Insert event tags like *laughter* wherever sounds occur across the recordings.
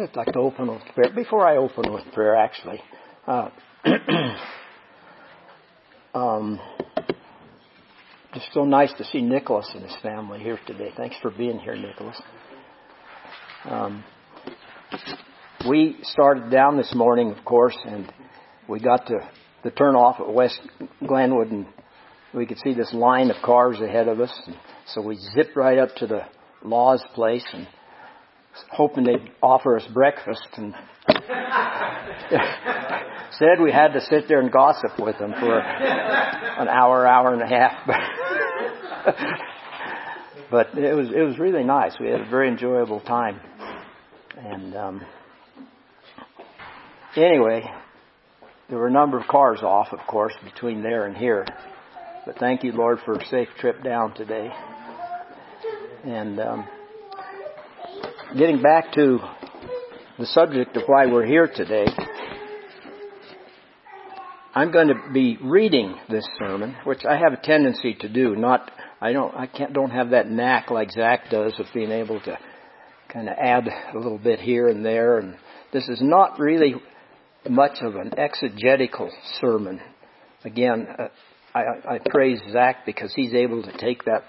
I'd like to open with prayer. Before I open with prayer, actually, uh, *clears throat* um, it's so nice to see Nicholas and his family here today. Thanks for being here, Nicholas. Um, we started down this morning, of course, and we got to the turnoff at West Glenwood, and we could see this line of cars ahead of us. And so we zipped right up to the Law's place and hoping they'd offer us breakfast and *laughs* said we had to sit there and gossip with them for an hour, hour and a half. *laughs* but it was it was really nice. We had a very enjoyable time. And um, anyway, there were a number of cars off, of course, between there and here. But thank you, Lord, for a safe trip down today. And um, getting back to the subject of why we're here today, I'm going to be reading this sermon, which I have a tendency to do. Not, I don't, I can't, don't have that knack like Zach does of being able to kind of add a little bit here and there. And this is not really much of an exegetical sermon. Again, uh, I, I praise Zach because he's able to take that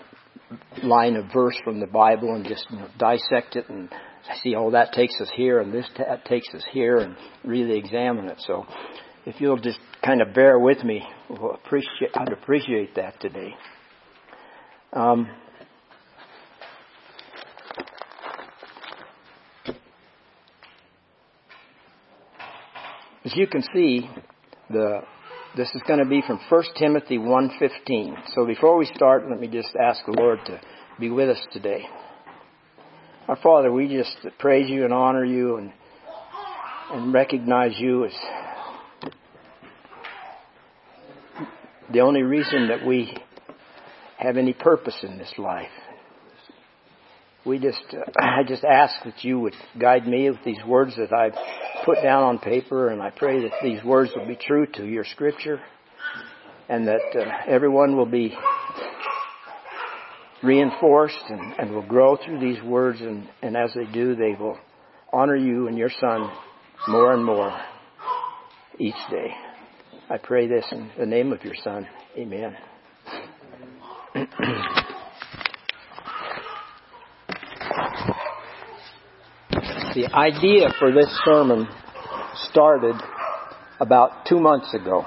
line of verse from the Bible and just you know, dissect it and see, oh, that takes us here and this t- takes us here and really examine it. So if you'll just kind of bear with me, we'll appreciate, I'd appreciate that today. Um, as you can see, the this is going to be from 1 Timothy 1:15. So before we start, let me just ask the Lord to be with us today. Our Father, we just praise you and honor you and and recognize you as the only reason that we have any purpose in this life. We just, uh, I just ask that you would guide me with these words that I've put down on paper, and I pray that these words will be true to your scripture, and that uh, everyone will be reinforced and, and will grow through these words, and, and as they do, they will honor you and your Son more and more each day. I pray this in the name of your Son. Amen. *clears throat* The idea for this sermon started about two months ago.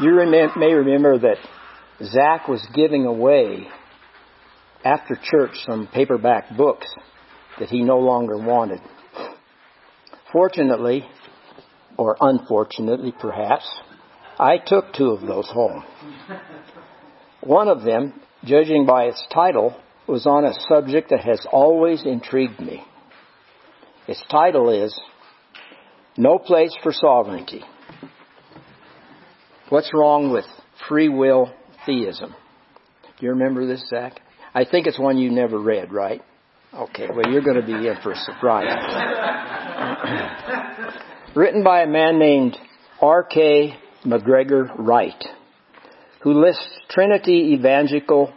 You may remember that Zach was giving away after church some paperback books that he no longer wanted. Fortunately, or unfortunately perhaps, I took two of those home. One of them, judging by its title, was on a subject that has always intrigued me. Its title is No Place for Sovereignty. What's wrong with free will theism? Do you remember this, Zach? I think it's one you never read, right? Okay, well, you're going to be in for a surprise. *clears throat* Written by a man named R.K. McGregor Wright, who lists Trinity Evangelical,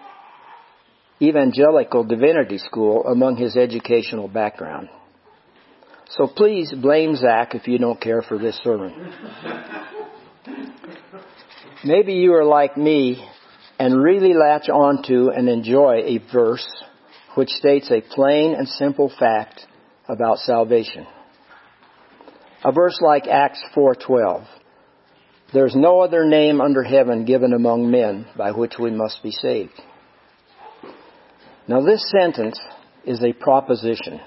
Evangelical Divinity School among his educational background. So please blame Zach if you don't care for this sermon. Maybe you are like me and really latch onto and enjoy a verse which states a plain and simple fact about salvation. A verse like Acts 4:12. There's no other name under heaven given among men by which we must be saved. Now this sentence is a proposition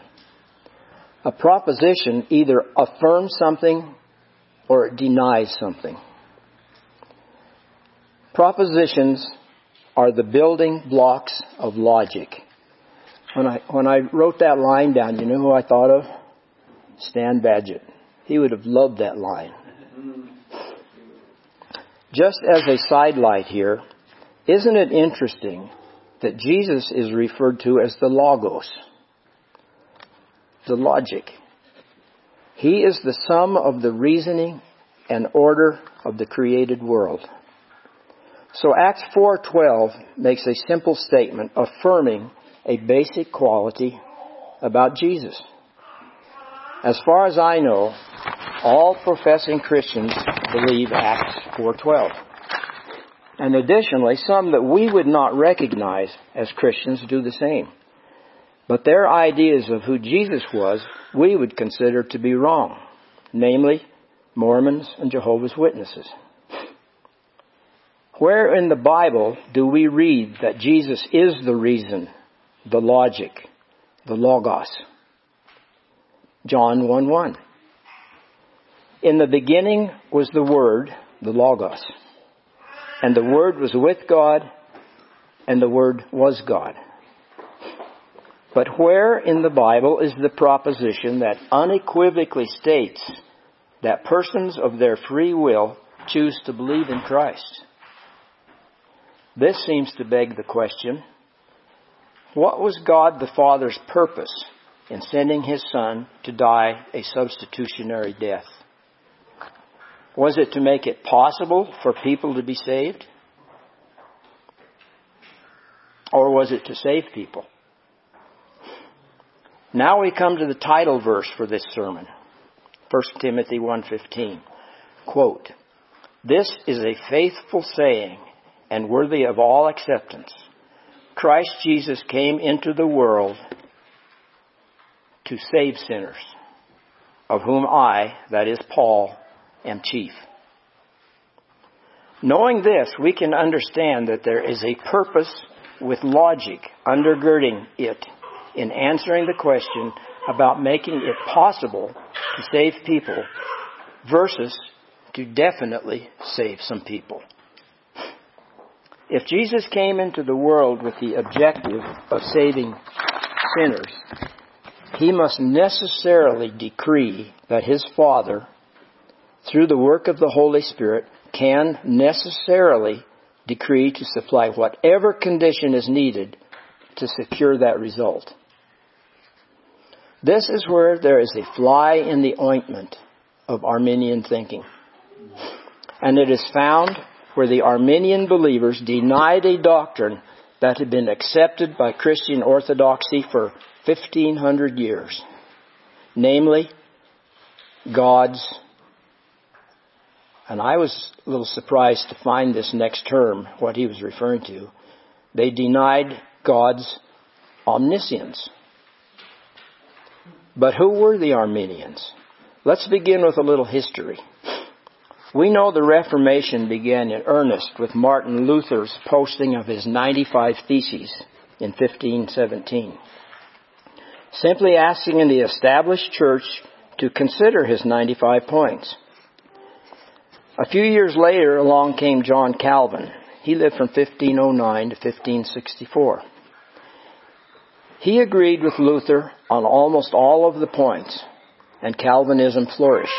a proposition either affirms something or it denies something. Propositions are the building blocks of logic. When I, when I wrote that line down, you know who I thought of? Stan Badgett. He would have loved that line. Just as a sidelight here, isn't it interesting that Jesus is referred to as the Logos, the logic. He is the sum of the reasoning and order of the created world. So Acts 4:12 makes a simple statement affirming a basic quality about Jesus. As far as I know, all professing Christians believe Acts 4:12. And additionally, some that we would not recognize as Christians do the same. But their ideas of who Jesus was, we would consider to be wrong. Namely, Mormons and Jehovah's Witnesses. Where in the Bible do we read that Jesus is the reason, the logic, the logos? John 1 1. In the beginning was the Word, the Logos. And the Word was with God, and the Word was God. But where in the Bible is the proposition that unequivocally states that persons of their free will choose to believe in Christ? This seems to beg the question, what was God the Father's purpose in sending His Son to die a substitutionary death? Was it to make it possible for people to be saved? Or was it to save people? Now we come to the title verse for this sermon. 1 Timothy 1:15. Quote, "This is a faithful saying and worthy of all acceptance. Christ Jesus came into the world to save sinners, of whom I, that is Paul, am chief. Knowing this, we can understand that there is a purpose with logic undergirding it in answering the question about making it possible to save people versus to definitely save some people. If Jesus came into the world with the objective of saving sinners, he must necessarily decree that his Father through the work of the Holy Spirit, can necessarily decree to supply whatever condition is needed to secure that result. This is where there is a fly in the ointment of Arminian thinking. And it is found where the Arminian believers denied a doctrine that had been accepted by Christian orthodoxy for 1500 years. Namely, God's and I was a little surprised to find this next term, what he was referring to. They denied God's omniscience. But who were the Arminians? Let's begin with a little history. We know the Reformation began in earnest with Martin Luther's posting of his 95 Theses in 1517. Simply asking the established church to consider his 95 points. A few years later, along came John Calvin. He lived from 1509 to 1564. He agreed with Luther on almost all of the points, and Calvinism flourished.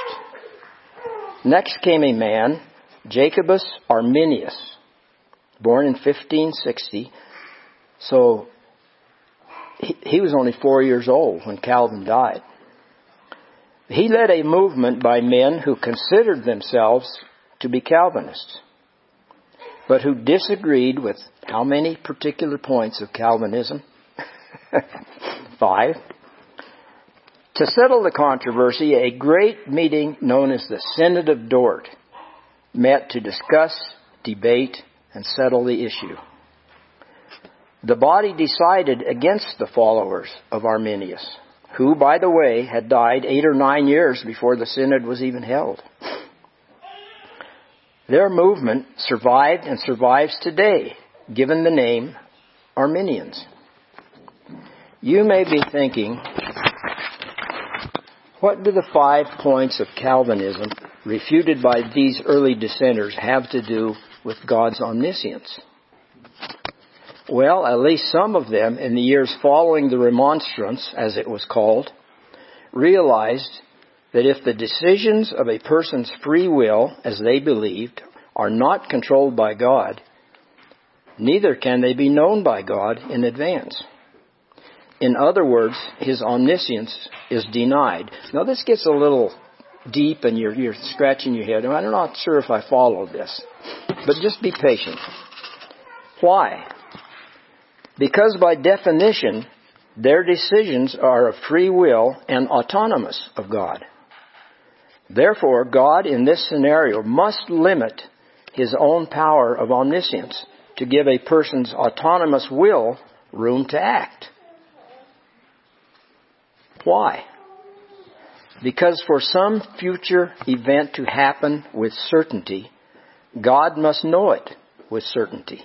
Next came a man, Jacobus Arminius, born in 1560. So he, he was only four years old when Calvin died. He led a movement by men who considered themselves to be Calvinists, but who disagreed with how many particular points of Calvinism? *laughs* Five. To settle the controversy, a great meeting known as the Synod of Dort met to discuss, debate, and settle the issue. The body decided against the followers of Arminius, who, by the way, had died eight or nine years before the synod was even held. Their movement survived and survives today, given the name Arminians. You may be thinking, what do the five points of Calvinism refuted by these early dissenters have to do with God's omniscience? Well, at least some of them in the years following the remonstrance, as it was called, realized that if the decisions of a person's free will, as they believed, are not controlled by God, neither can they be known by God in advance. In other words, his omniscience is denied. Now this gets a little deep and you're, you're scratching your head. I'm not sure if I follow this. But just be patient. Why? Because by definition, their decisions are of free will and autonomous of God. Therefore, God in this scenario must limit his own power of omniscience to give a person's autonomous will room to act. Why? Because for some future event to happen with certainty, God must know it with certainty.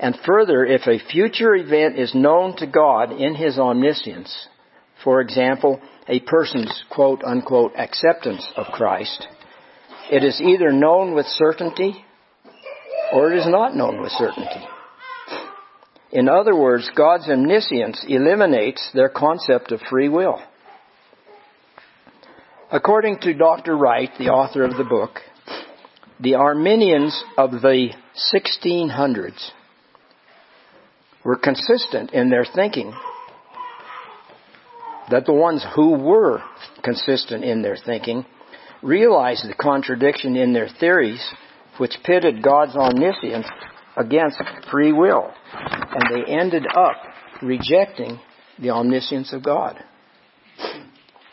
And further, if a future event is known to God in His omniscience, for example, a person's quote unquote acceptance of Christ, it is either known with certainty or it is not known with certainty. In other words, God's omniscience eliminates their concept of free will. According to Dr. Wright, the author of the book, the Arminians of the 1600s were consistent in their thinking that the ones who were consistent in their thinking realized the contradiction in their theories which pitted God's omniscience against free will. And they ended up rejecting the omniscience of God.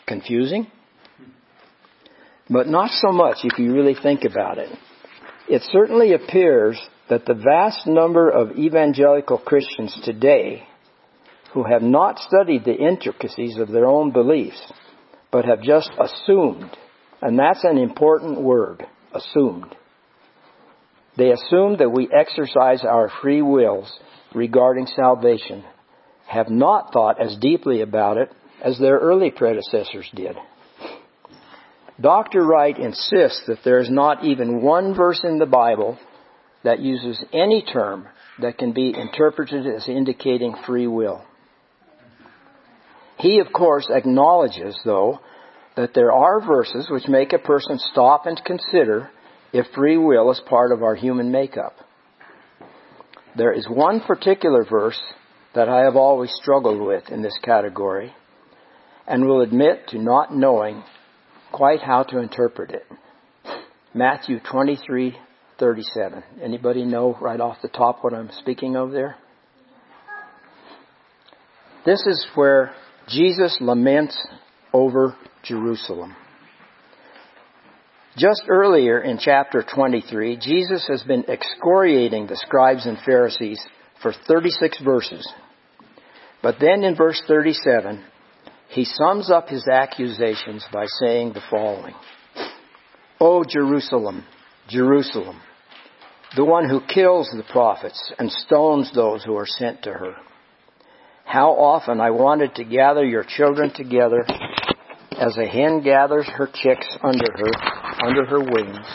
Confusing? But not so much if you really think about it. It certainly appears that the vast number of evangelical Christians today who have not studied the intricacies of their own beliefs, but have just assumed, and that's an important word, assumed. They assume that we exercise our free wills regarding salvation, have not thought as deeply about it as their early predecessors did. Dr. Wright insists that there is not even one verse in the Bible that uses any term that can be interpreted as indicating free will. He, of course, acknowledges, though, that there are verses which make a person stop and consider if free will is part of our human makeup. There is one particular verse that I have always struggled with in this category and will admit to not knowing quite how to interpret it. Matthew 23:37. Anybody know right off the top what I'm speaking of there? This is where Jesus laments over Jerusalem. Just earlier in chapter 23, Jesus has been excoriating the scribes and Pharisees for 36 verses. But then in verse 37, he sums up his accusations by saying the following. O Jerusalem, Jerusalem, the one who kills the prophets and stones those who are sent to her. How often I wanted to gather your children together as a hen gathers her chicks under her, under her wings.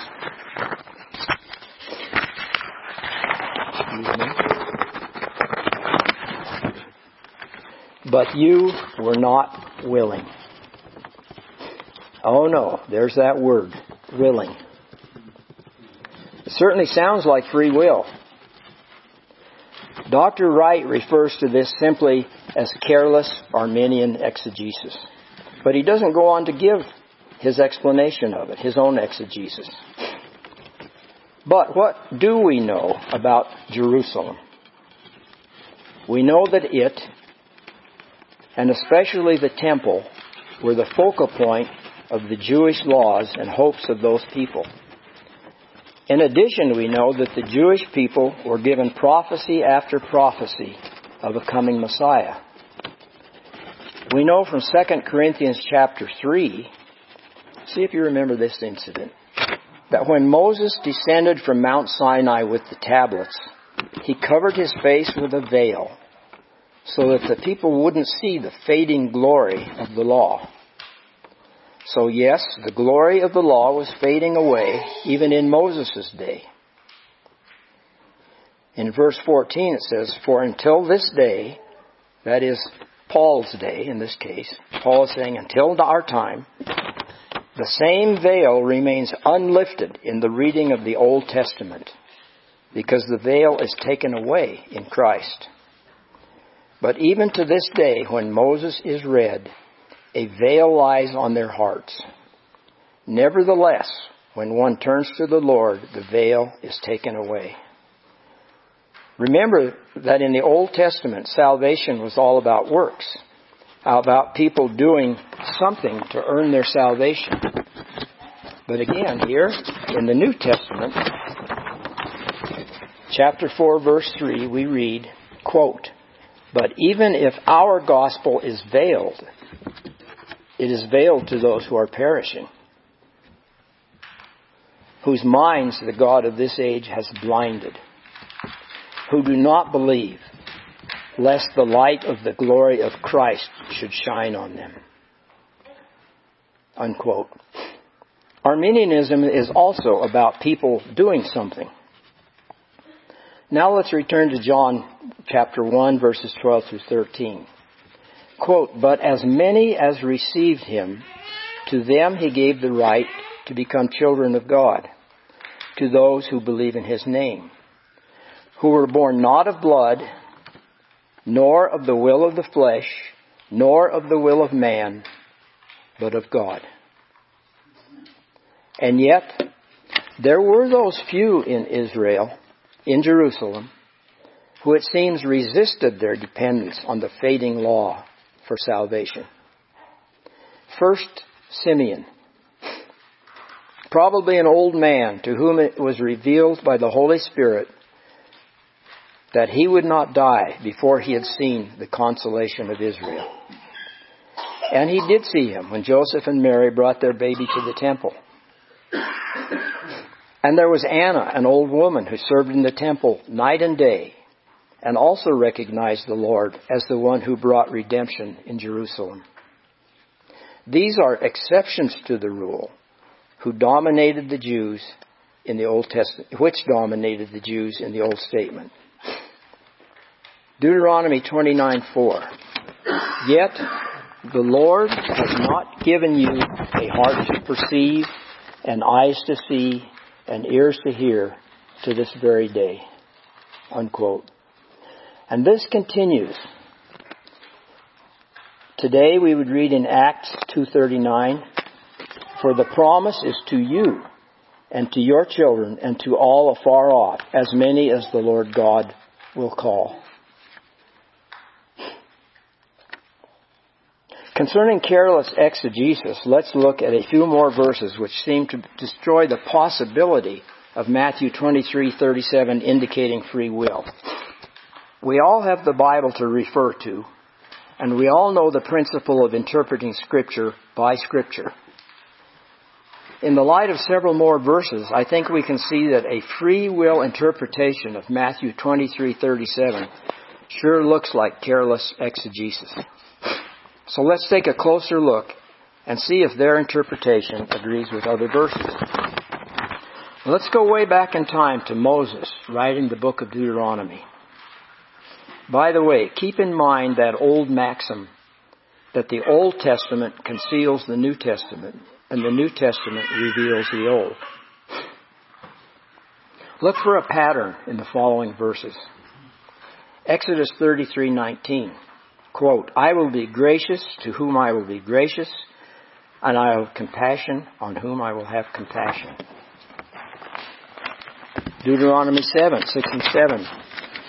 But you were not willing. Oh no, there's that word, willing. It certainly sounds like free will. Dr. Wright refers to this simply as careless Arminian exegesis. But he doesn't go on to give his explanation of it, his own exegesis. But what do we know about Jerusalem? We know that it, and especially the temple, were the focal point of the Jewish laws and hopes of those people. In addition, we know that the Jewish people were given prophecy after prophecy of a coming Messiah. We know from 2 Corinthians chapter 3, see if you remember this incident, that when Moses descended from Mount Sinai with the tablets, he covered his face with a veil so that the people wouldn't see the fading glory of the law. So yes, the glory of the law was fading away even in Moses' day. In verse 14 it says, For until this day, that is Paul's day in this case, Paul is saying until our time, the same veil remains unlifted in the reading of the Old Testament. because the veil is taken away in Christ. But even to this day, when Moses is read, a veil lies on their hearts. Nevertheless, when one turns to the Lord, the veil is taken away. Remember that in the Old Testament, salvation was all about works, about people doing something to earn their salvation. But again, here in the New Testament, chapter 4, verse 3, we read, quote, But even if our gospel is veiled, it is veiled to those who are perishing, whose minds the God of this age has blinded who do not believe, lest the light of the glory of Christ should shine on them. Unquote. Arminianism is also about people doing something. Now let's return to John chapter 1 verses 12 through 13. Quote, But as many as received him, to them he gave the right to become children of God, to those who believe in his name who were born not of blood, nor of the will of the flesh, nor of the will of man, but of God. And yet, there were those few in Israel, in Jerusalem, who it seems resisted their dependence on the fading law for salvation. First, Simeon. Probably an old man to whom it was revealed by the Holy Spirit that he would not die before he had seen the consolation of Israel. And he did see him when Joseph and Mary brought their baby to the temple. And there was Anna, an old woman who served in the temple night and day, and also recognized the Lord as the one who brought redemption in Jerusalem. These are exceptions to the rule who dominated the Jews in the Old Testament, which dominated the Jews in the Old Statement. Deuteronomy 29:4. Yet the Lord has not given you a heart to perceive, and eyes to see, and ears to hear to this very day. Unquote. And this continues. Today we would read in Acts 2:39, "For the promise is to you and to your children and to all afar off, as many as the Lord God will call." Concerning careless exegesis, let's look at a few more verses which seem to destroy the possibility of Matthew 23:37 indicating free will. We all have the Bible to refer to, and we all know the principle of interpreting scripture by scripture. In the light of several more verses, I think we can see that a free will interpretation of Matthew 23:37 sure looks like careless exegesis. So let's take a closer look and see if their interpretation agrees with other verses. Let's go way back in time to Moses writing the book of Deuteronomy. By the way, keep in mind that old maxim that the Old Testament conceals the New Testament and the New Testament reveals the Old. Look for a pattern in the following verses. Exodus 33:19 quote, I will be gracious to whom I will be gracious, and I will have compassion on whom I will have compassion. Deuteronomy 7, 6 and 7.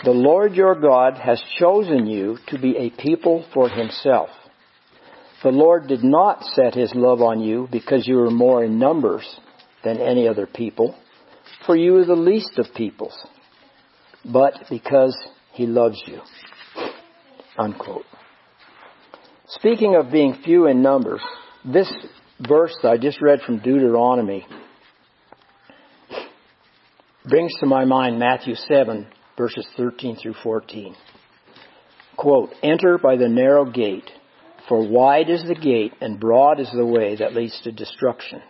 The Lord your God has chosen you to be a people for himself. The Lord did not set his love on you because you were more in numbers than any other people, for you are the least of peoples, but because he loves you. Unquote. Speaking of being few in numbers, this verse that I just read from Deuteronomy brings to my mind Matthew 7, verses 13 through 14. Quote, Enter by the narrow gate, for wide is the gate and broad is the way that leads to destruction,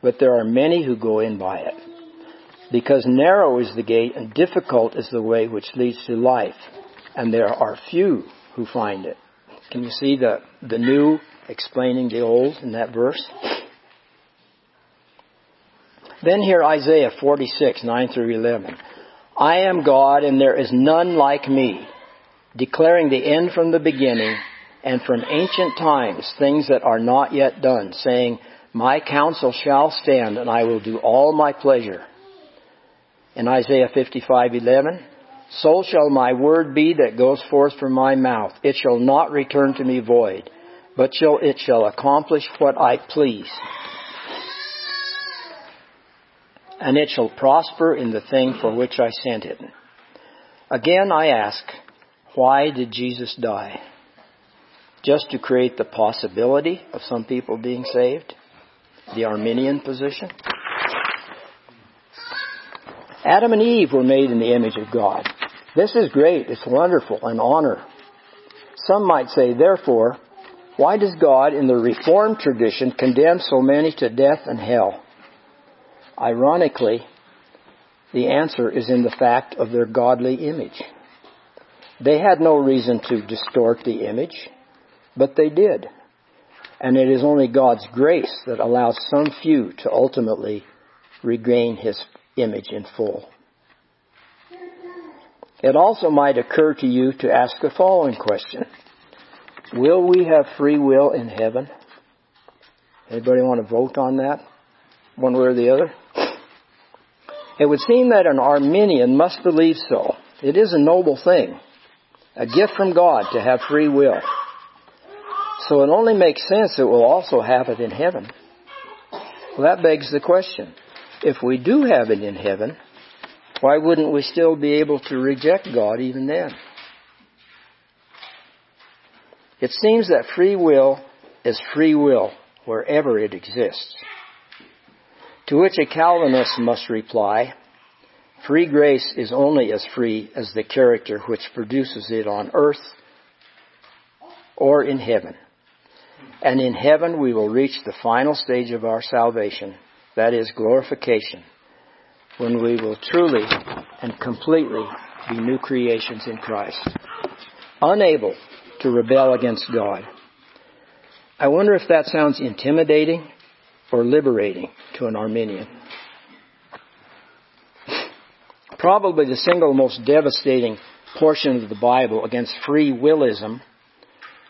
but there are many who go in by it. Because narrow is the gate and difficult is the way which leads to life, and there are few who find it. Can you see the, the new explaining the old in that verse? Then here Isaiah 46, 9 through 11. I am God and there is none like me, declaring the end from the beginning and from ancient times things that are not yet done, saying, My counsel shall stand and I will do all my pleasure. In Isaiah 55:11, so shall my word be that goes forth from my mouth. It shall not return to me void, but shall, it shall accomplish what I please. And it shall prosper in the thing for which I sent it. Again I ask, why did Jesus die? Just to create the possibility of some people being saved? The Arminian position? Adam and Eve were made in the image of God. This is great. It's wonderful. An honor. Some might say, therefore, why does God in the Reformed tradition condemn so many to death and hell? Ironically, the answer is in the fact of their godly image. They had no reason to distort the image, but they did. And it is only God's grace that allows some few to ultimately regain His image in full. It also might occur to you to ask the following question. Will we have free will in heaven? Anybody want to vote on that? One way or the other? It would seem that an Arminian must believe so. It is a noble thing. A gift from God to have free will. So it only makes sense it will also have it in heaven. Well, that begs the question. If we do have it in heaven, why wouldn't we still be able to reject God even then? It seems that free will is free will wherever it exists. To which a Calvinist must reply, free grace is only as free as the character which produces it on earth or in heaven. And in heaven we will reach the final stage of our salvation, that is glorification when we will truly and completely be new creations in Christ, unable to rebel against God. I wonder if that sounds intimidating or liberating to an Arminian. Probably the single most devastating portion of the Bible against free willism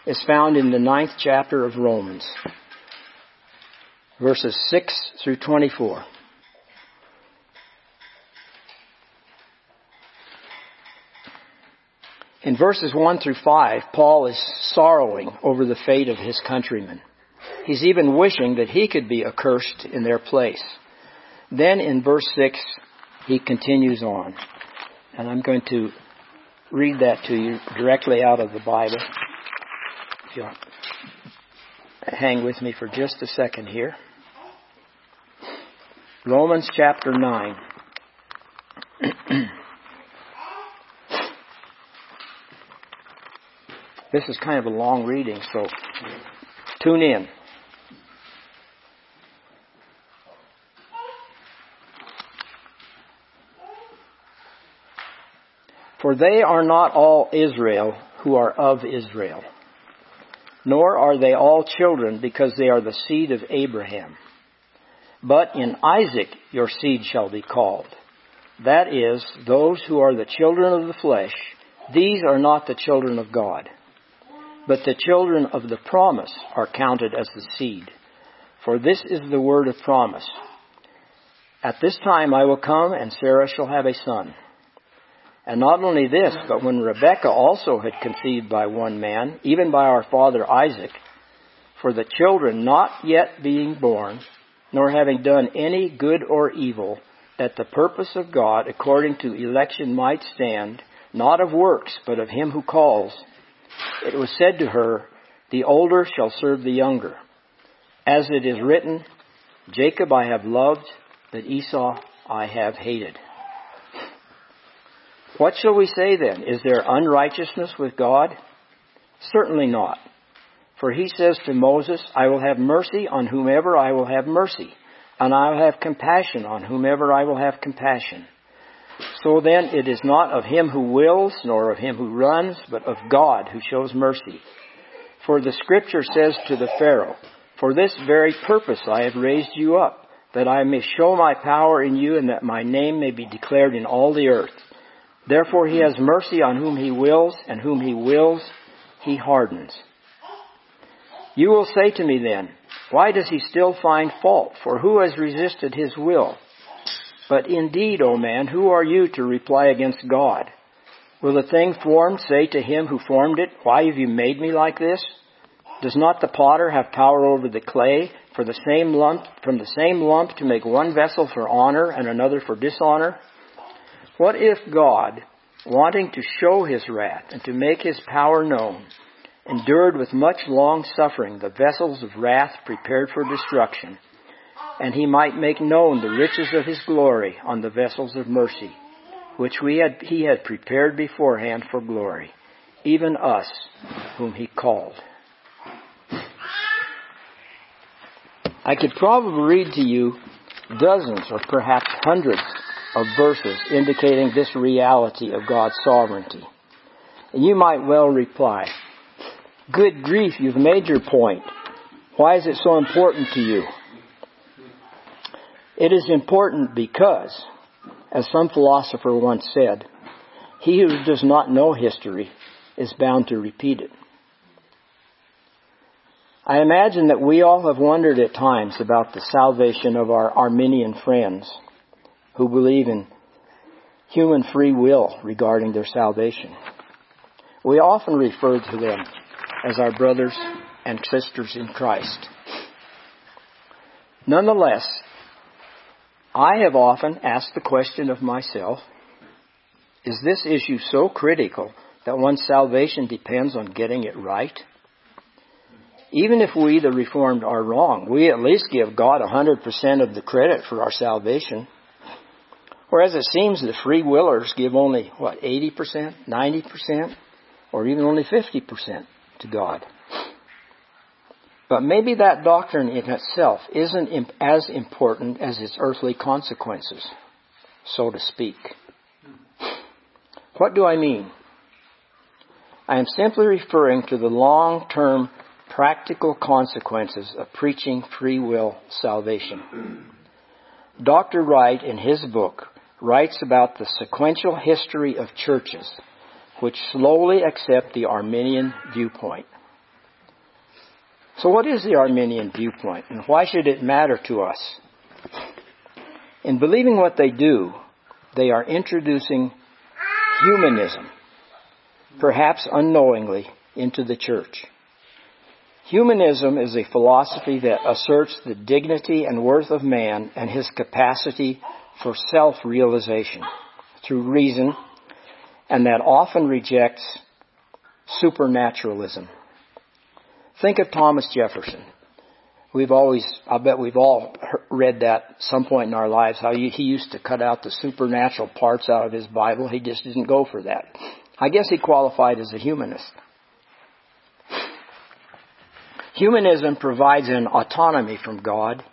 is found in the ninth chapter of Romans, verses 6 through 24. In verses 1 through 5, Paul is sorrowing over the fate of his countrymen. He's even wishing that he could be accursed in their place. Then in verse 6, he continues on. And I'm going to read that to you directly out of the Bible. If you'll hang with me for just a second here. Romans chapter 9. *clears throat* This is kind of a long reading, so tune in. For they are not all Israel who are of Israel, nor are they all children because they are the seed of Abraham. But in Isaac your seed shall be called. That is, those who are the children of the flesh, these are not the children of God. But the children of the promise are counted as the seed. For this is the word of promise. At this time I will come and Sarah shall have a son. And not only this, but when Rebekah also had conceived by one man, even by our father Isaac, for the children not yet being born, nor having done any good or evil, that the purpose of God according to election might stand, not of works, but of him who calls, it was said to her, The older shall serve the younger. As it is written, Jacob I have loved, but Esau I have hated. What shall we say then? Is there unrighteousness with God? Certainly not. For he says to Moses, I will have mercy on whomever I will have mercy, and I will have compassion on whomever I will have compassion. So then it is not of him who wills, nor of him who runs, but of God who shows mercy. For the scripture says to the Pharaoh, For this very purpose I have raised you up, that I may show my power in you and that my name may be declared in all the earth. Therefore he has mercy on whom he wills, and whom he wills, he hardens. You will say to me then, why does he still find fault? For who has resisted his will? But indeed, O man, who are you to reply against God? Will the thing formed say to him who formed it, Why have you made me like this? Does not the potter have power over the clay for the same lump, from the same lump to make one vessel for honor and another for dishonor? What if God, wanting to show his wrath and to make his power known, endured with much long suffering the vessels of wrath prepared for destruction, and he might make known the riches of his glory on the vessels of mercy, which we had, he had prepared beforehand for glory, even us whom he called. I could probably read to you dozens or perhaps hundreds of verses indicating this reality of God's sovereignty. And you might well reply, Good grief, you've made your point. Why is it so important to you? It is important because, as some philosopher once said, he who does not know history is bound to repeat it. I imagine that we all have wondered at times about the salvation of our Arminian friends who believe in human free will regarding their salvation. We often refer to them as our brothers and sisters in Christ. Nonetheless, I have often asked the question of myself, is this issue so critical that one's salvation depends on getting it right? even if we, the Reformed, are wrong, we at least give God 100% of the credit for our salvation. Whereas it seems the free willers give only, what, 80%, 90%, or even only 50% to God. But maybe that doctrine in itself isn't as important as its earthly consequences, so to speak. What do I mean? I am simply referring to the long-term practical consequences of preaching free will salvation. Dr. Wright, in his book, writes about the sequential history of churches which slowly accept the Arminian viewpoint. So, what is the Arminian viewpoint, and why should it matter to us? In believing what they do, they are introducing humanism, perhaps unknowingly, into the church. Humanism is a philosophy that asserts the dignity and worth of man and his capacity for self-realization through reason and that often rejects supernaturalism. Think of Thomas Jefferson. We've always, I bet we've all read that some point in our lives, how he used to cut out the supernatural parts out of his Bible. He just didn't go for that. I guess he qualified as a humanist. Humanism provides an autonomy from God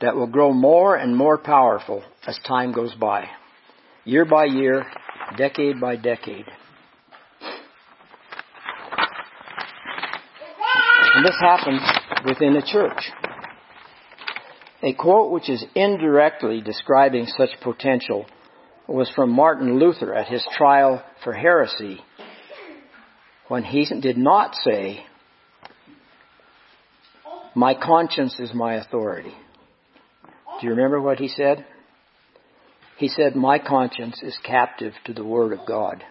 that will grow more and more powerful as time goes by, year by year, decade by decade. And this happens within a church. A quote which is indirectly describing such potential was from Martin Luther at his trial for heresy when he did not say, my conscience is my authority. Do you remember what he said? He said, My conscience is captive to the Word of God.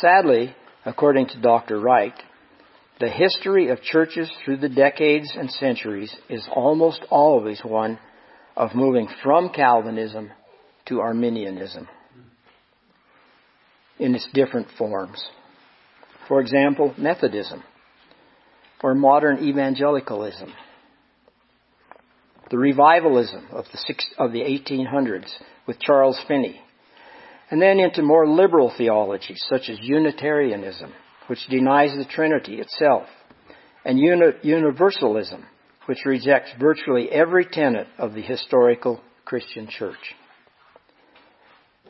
Sadly, according to Dr. Wright, the history of churches through the decades and centuries is almost always one of moving from Calvinism to Arminianism in its different forms. For example, Methodism or modern evangelicalism. The revivalism of the, six, of the 1800s with Charles Finney. And then into more liberal theology such as Unitarianism, which denies the Trinity itself, and uni- Universalism, which rejects virtually every tenet of the historical Christian church.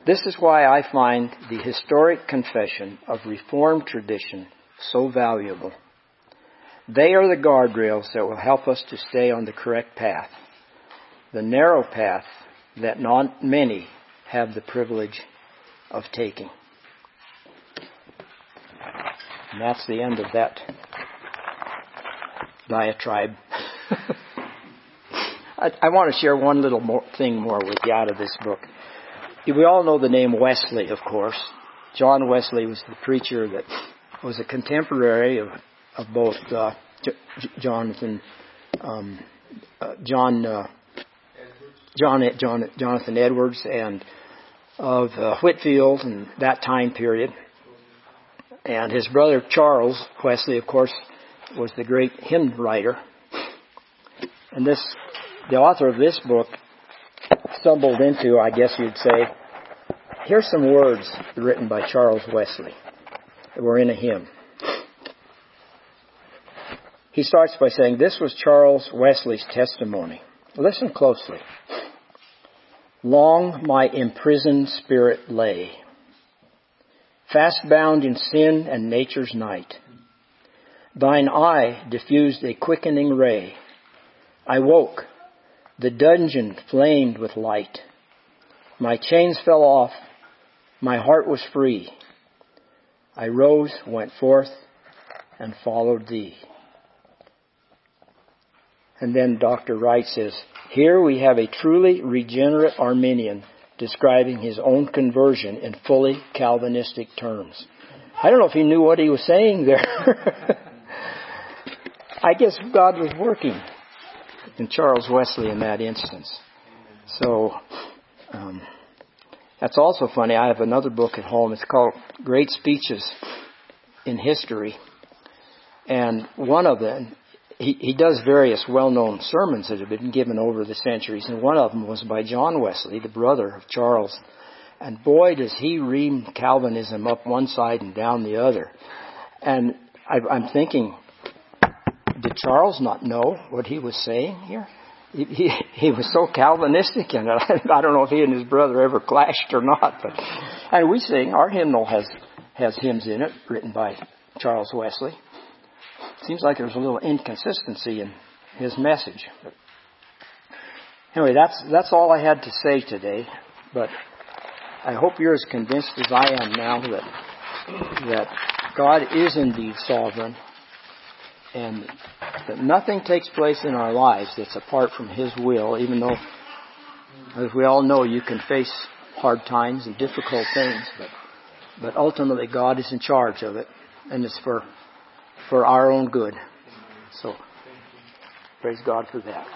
This is why I find the historic confession of Reformed tradition so valuable. They are the guardrails that will help us to stay on the correct path, the narrow path that not many have the privilege of taking. And that's the end of that diatribe. *laughs* I, I, want to share one little more thing more with you out of this book. We all know the name Wesley, of course. John Wesley was the preacher that was a contemporary of, of both uh, J- Jonathan, um, uh, John, uh, John, John, Jonathan Edwards, and of uh, Whitefield and that time period. And his brother Charles Wesley, of course, was the great hymn writer. And this, the author of this book stumbled into, I guess you'd say, here's some words written by Charles Wesley that were in a hymn. He starts by saying, This was Charles Wesley's testimony. Listen closely. Long my imprisoned spirit lay, fast bound in sin and nature's night. Thine eye diffused a quickening ray. I woke, the dungeon flamed with light. My chains fell off, my heart was free. I rose, went forth, and followed thee. And then Dr. Wright says, here we have a truly regenerate Arminian describing his own conversion in fully Calvinistic terms. I don't know if he knew what he was saying there. *laughs* I guess God was working in Charles Wesley in that instance. So, um, that's also funny. I have another book at home. It's called Great Speeches in History. And one of them he, he does various well-known sermons that have been given over the centuries, and one of them was by John Wesley, the brother of Charles. And boy, does he ream Calvinism up one side and down the other. And I, I'm thinking, did Charles not know what he was saying here? He, he, he was so Calvinistic in it. *laughs* I don't know if he and his brother ever clashed or not, but and we sing our hymnal has has hymns in it written by Charles Wesley. Seems like there's a little inconsistency in his message. Anyway, that's that's all I had to say today. But I hope you're as convinced as I am now that that God is indeed sovereign and that nothing takes place in our lives that's apart from His will, even though, as we all know, you can face hard times and difficult things, but, but ultimately God is in charge of it, and it's for for our own good. So, praise God for that.